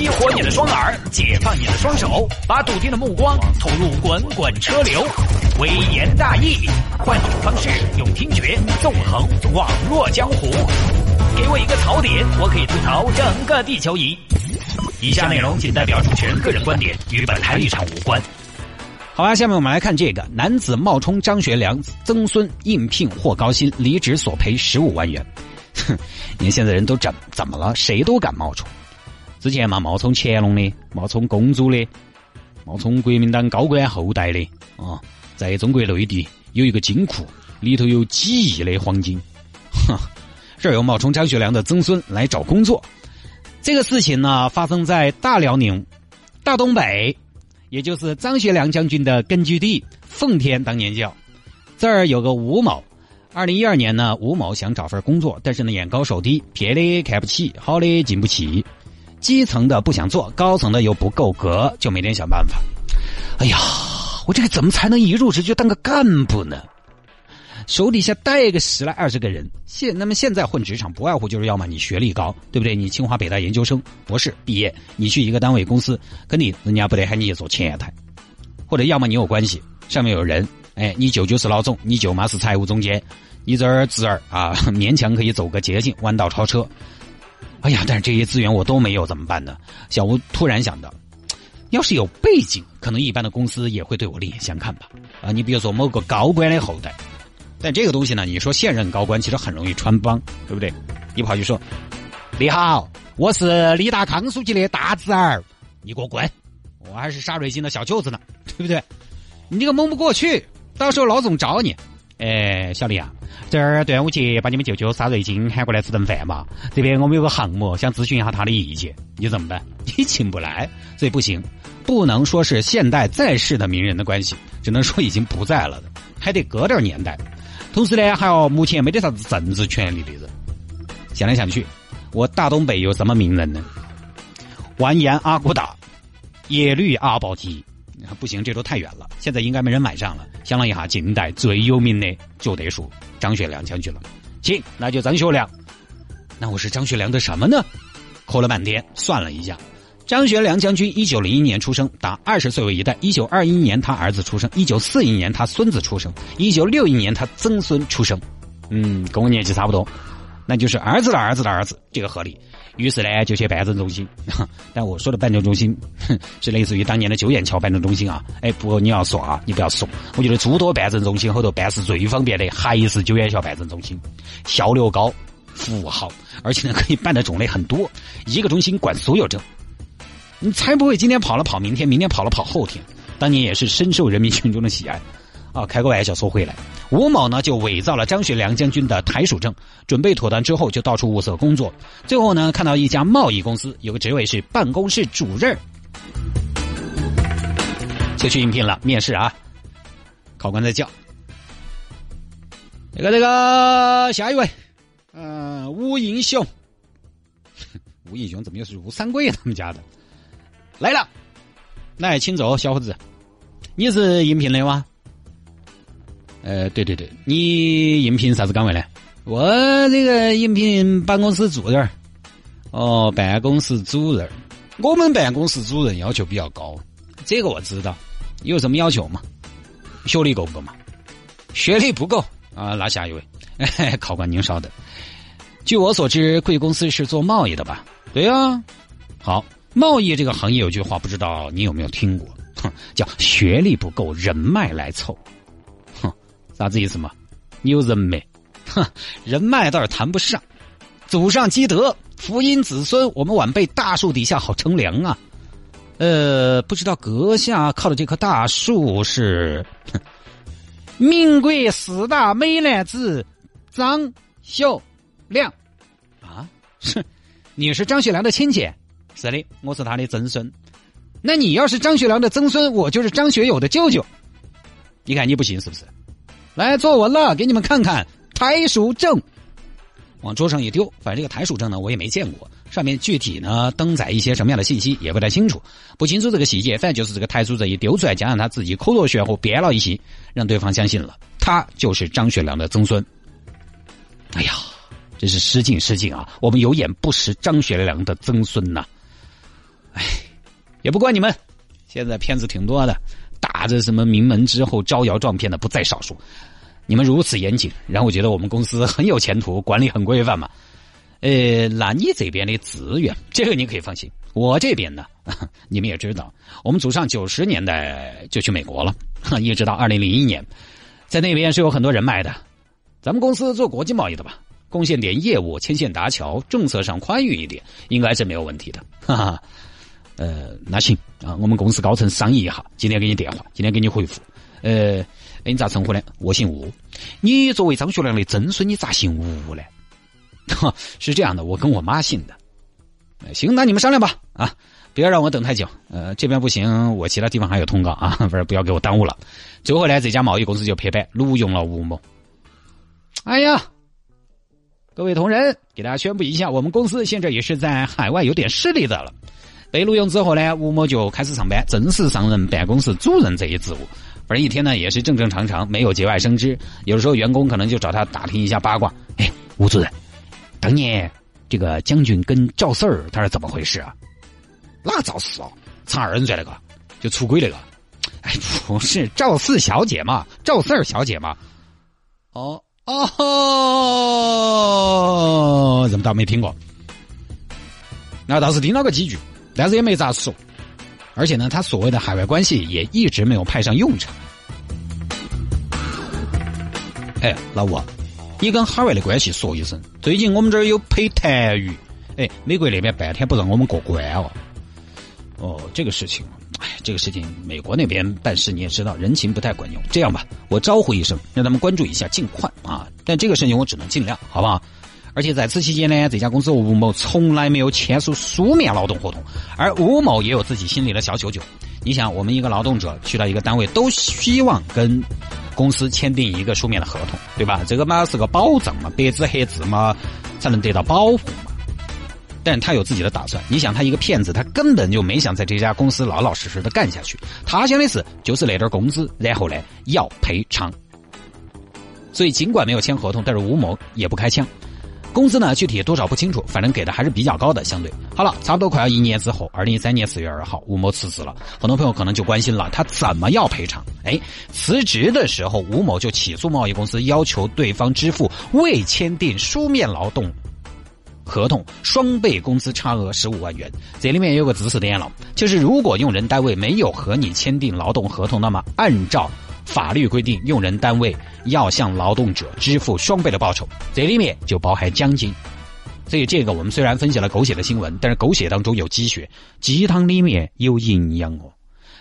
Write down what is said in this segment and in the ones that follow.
激活你的双耳，解放你的双手，把笃定的目光投入滚滚车流。微言大义，换种方式用听觉纵横网络江湖。给我一个槽点，我可以吐槽整个地球仪。以下内容仅代表主持人个人观点，与本台立场无关。好吧，下面我们来看这个男子冒充张学良曾孙应聘获高薪，离职索赔十五万元。哼，你现在人都怎怎么了？谁都敢冒充。之前嘛，冒充乾隆的，冒充公主的，冒充国民党高官后代的啊，在中国内地有一个金库，里头有几亿的黄金。哼，这儿又冒充张学良的曾孙来找工作。这个事情呢，发生在大辽宁、大东北，也就是张学良将军的根据地奉天当年叫。这儿有个吴某，二零一二年呢，吴某想找份工作，但是呢，眼高手低，撇的看不起，好的进不起。基层的不想做，高层的又不够格，就每天想办法。哎呀，我这个怎么才能一入职就当个干部呢？手底下带个十来二十个人，现那么现在混职场不外乎就是要么你学历高，对不对？你清华北大研究生、博士毕业，你去一个单位公司，跟你人家不得喊你做前台，或者要么你有关系，上面有人，哎，你舅舅是老总，你舅妈是财务总监，你这儿侄儿啊，勉强可以走个捷径，弯道超车。哎呀，但是这些资源我都没有，怎么办呢？小吴突然想到，要是有背景，可能一般的公司也会对我另眼相看吧。啊，你比如说某个高官的后代，但这个东西呢，你说现任高官其实很容易穿帮，对不对？你跑去说，你好，我是李大康书记的大侄儿，你给我滚！我还是沙瑞金的小舅子呢，对不对？你这个蒙不过去，到时候老总找你，哎，小李啊。这儿端午节把你们舅舅沙瑞金喊过来吃顿饭嘛？这边我们有个项目想咨询一下他的意见，你怎么办？你请不来，所以不行，不能说是现代在世的名人的关系，只能说已经不在了的，还得隔点年代。同时呢，还要目前没得啥子政治权利的人。想来想去，我大东北有什么名人呢？完颜阿骨打，耶律阿保机。不行，这都太远了，现在应该没人买账了。想了一下，近代最有名的就得数张学良将军了。行，那就张学良。那我是张学良的什么呢？抠了半天，算了一下，张学良将军一九零一年出生，打二十岁为一代。一九二一年他儿子出生，一九四一年他孙子出生，一九六一年他曾孙出生。嗯，跟我年纪差不多，那就是儿子的儿子的儿子，这个合理。于是呢，就去办证中心。但我说的办证中心，是类似于当年的九眼桥办证中心啊。哎，不过你要说啊，你不要说。我觉得诸多办证中心后头办事最方便的还是九眼桥办证中心，效率高，服务好，而且呢可以办的种类很多，一个中心管所有证。你才不会今天跑了跑明天，明天跑了跑后天。当年也是深受人民群众的喜爱。啊，开个玩笑说回来，吴某呢就伪造了张学良将军的台属证，准备妥当之后就到处物色工作，最后呢看到一家贸易公司有个职位是办公室主任，就去应聘了。面试啊，考官在叫，这个这个下一位，嗯，吴英雄，吴英雄怎么又是吴三桂他们家的？来了，来，请坐，小伙子，你是应聘的吗？呃，对对对，你应聘啥子岗位呢？我这个应聘办公室主任。哦，办公室主任，我们办公室主任要求比较高，这个我知道。有什么要求吗？学历够不够嘛？学历不够啊，拿下一位。考官您稍等。据我所知，贵公司是做贸易的吧？对呀。好，贸易这个行业有句话，不知道你有没有听过？哼，叫学历不够，人脉来凑。啥子意思嘛？你有人脉，哼，人脉倒是谈不上。祖上积德，福荫子孙，我们晚辈大树底下好乘凉啊。呃，不知道阁下靠的这棵大树是？民国四大美男子张学亮啊？是，你是张学良的亲戚？是的，我是他的曾孙。那你要是张学良的曾孙，我就是张学友的舅舅。你看你不行是不是？来坐稳了，给你们看看台属证，往桌上一丢。反正这个台属证呢，我也没见过，上面具体呢登载一些什么样的信息也不太清楚，不清楚这个细节。反正就是这个台属证一丢出来，加上他自己口若悬河编了一些，让对方相信了，他就是张学良的曾孙。哎呀，真是失敬失敬啊！我们有眼不识张学良的曾孙呐。哎。也不怪你们。现在骗子挺多的，打着什么名门之后招摇撞骗的不在少数。你们如此严谨，让我觉得我们公司很有前途，管理很规范嘛。呃，那你这边的资源，这个你可以放心。我这边呢，你们也知道，我们祖上九十年代就去美国了，一直到二零零一年，在那边是有很多人脉的。咱们公司做国际贸易的吧，贡献点业务，牵线搭桥，政策上宽裕一点，应该是没有问题的。哈哈，呃，那行啊，我们公司高层商议一下，今天给你电话，今天给你回复。呃，你咋称呼呢？我姓吴。你作为张学良的曾孙，你咋姓吴呢？哈，是这样的，我跟我妈姓的。行，那你们商量吧，啊，不要让我等太久。呃，这边不行，我其他地方还有通告啊，不是，不要给我耽误了。最后呢，这家贸易公司就拍板，录用了吴某。哎呀，各位同仁，给大家宣布一下，我们公司现在也是在海外有点势力的了。被录用之后呢，吴某就开始上班，正式上任办公室主任这一职务。反正一天呢也是正正常常，没有节外生枝。有时候员工可能就找他打听一下八卦。哎，吴主任，当年。这个将军跟赵四儿他是怎么回事啊？那赵四哦，藏二人转那个，就出轨那个。哎，不是赵四小姐嘛，赵四儿小姐嘛。哦哦，怎么倒没听过？那倒是听到个几句，但是也没咋说。而且呢，他所谓的海外关系也一直没有派上用场。哎，老吴。你跟海外的关系说一声，最近我们这儿有配痰盂，哎，美国那边半天不让我们过关哦。哦，这个事情，哎，这个事情美国那边办事你也知道，人情不太管用。这样吧，我招呼一声，让他们关注一下近况啊。但这个事情我只能尽量，好不好？而且在此期间呢，这家公司吴某从来没有签署书面劳动合同，而吴某也有自己心里的小九九。你想，我们一个劳动者去到一个单位，都希望跟。公司签订一个书面的合同，对吧？这个嘛是个保障嘛，白纸黑字嘛，才能得到保护嘛。但他有自己的打算。你想，他一个骗子，他根本就没想在这家公司老老实实的干下去。他想的是，就是那点工资，然后呢要赔偿。所以尽管没有签合同，但是吴某也不开枪。工资呢？具体多少不清楚，反正给的还是比较高的。相对好了，差不多快要一年之后，二零一三年四月二号，吴某辞职了。很多朋友可能就关心了，他怎么要赔偿？哎，辞职的时候，吴某就起诉贸易公司，要求对方支付未签订书面劳动合同双倍工资差额十五万元。这里面有个知识点了，就是如果用人单位没有和你签订劳动合同，那么按照。法律规定，用人单位要向劳动者支付双倍的报酬，这里面就包含奖金。所以，这个我们虽然分析了狗血的新闻，但是狗血当中有鸡血，鸡汤里面有营养哦。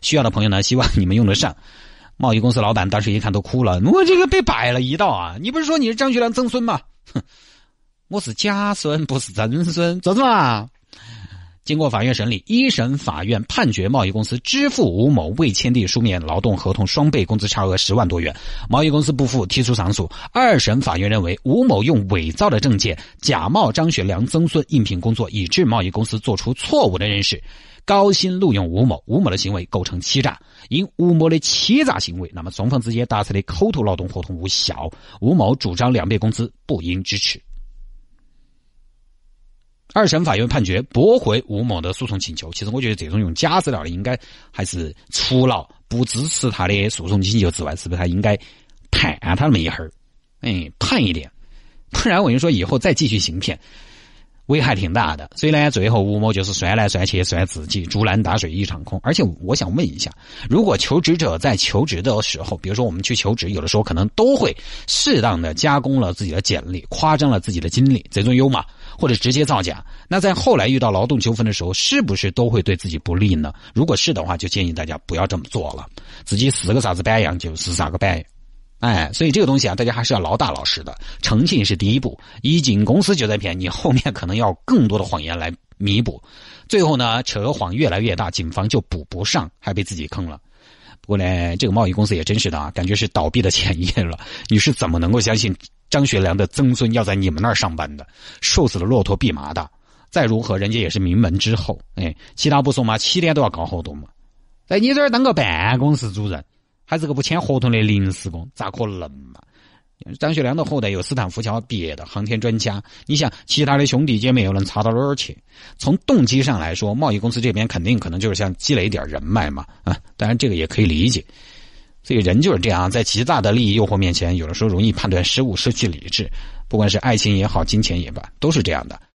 需要的朋友呢，希望你们用得上。贸易公司老板当时一看都哭了，我这个被摆了一道啊！你不是说你是张学良曾孙吗？哼，我是假孙，不是曾孙，做什么？经过法院审理，一审法院判决贸易公司支付吴某未签订书面劳动合同双倍工资差额十万多元。贸易公司不服，提出上诉。二审法院认为，吴某用伪造的证件假冒张学良曾孙应聘工作，以致贸易公司做出错误的认识，高薪录用吴某。吴某的行为构成欺诈，因吴某的欺诈行为，那么双方之间达成的口头劳动合同无效。吴某主张两倍工资不应支持。二审法院判决驳回吴某的诉讼请求。其实我觉得这种用假资料的，应该还是除了不支持他的诉讼请求之外，是不是还应该判他那么一会儿？哎，判一点，不然我跟你说，以后再继续行骗。危害挺大的，所以呢，最后吴某就是算来算去算自己竹篮打水一场空。而且我想问一下，如果求职者在求职的时候，比如说我们去求职，有的时候可能都会适当的加工了自己的简历，夸张了自己的经历，这种有吗？或者直接造假？那在后来遇到劳动纠纷的时候，是不是都会对自己不利呢？如果是的话，就建议大家不要这么做了，自己是个啥子白样就是啥个白样。哎，所以这个东西啊，大家还是要老大老实的，诚信是第一步。一进公司就在骗你，后面可能要更多的谎言来弥补，最后呢，扯谎越来越大，警方就补不上，还被自己坑了。不过呢，这个贸易公司也真是的啊，感觉是倒闭的前夜了。你是怎么能够相信张学良的曾孙要在你们那儿上班的？瘦死了骆驼比马大，再如何，人家也是名门之后。哎，其他不说嘛，起点都要高好多嘛，在你这儿当个办公室主任。还是个不签合同的临时工，咋可能嘛？张学良的后代有斯坦福桥毕业的航天专家，你想其他的兄弟姐妹又能差到多少钱？从动机上来说，贸易公司这边肯定可能就是想积累一点人脉嘛，啊，当然这个也可以理解。所以人就是这样，在极大的利益诱惑面前，有的时候容易判断失误，失去理智。不管是爱情也好，金钱也罢，都是这样的。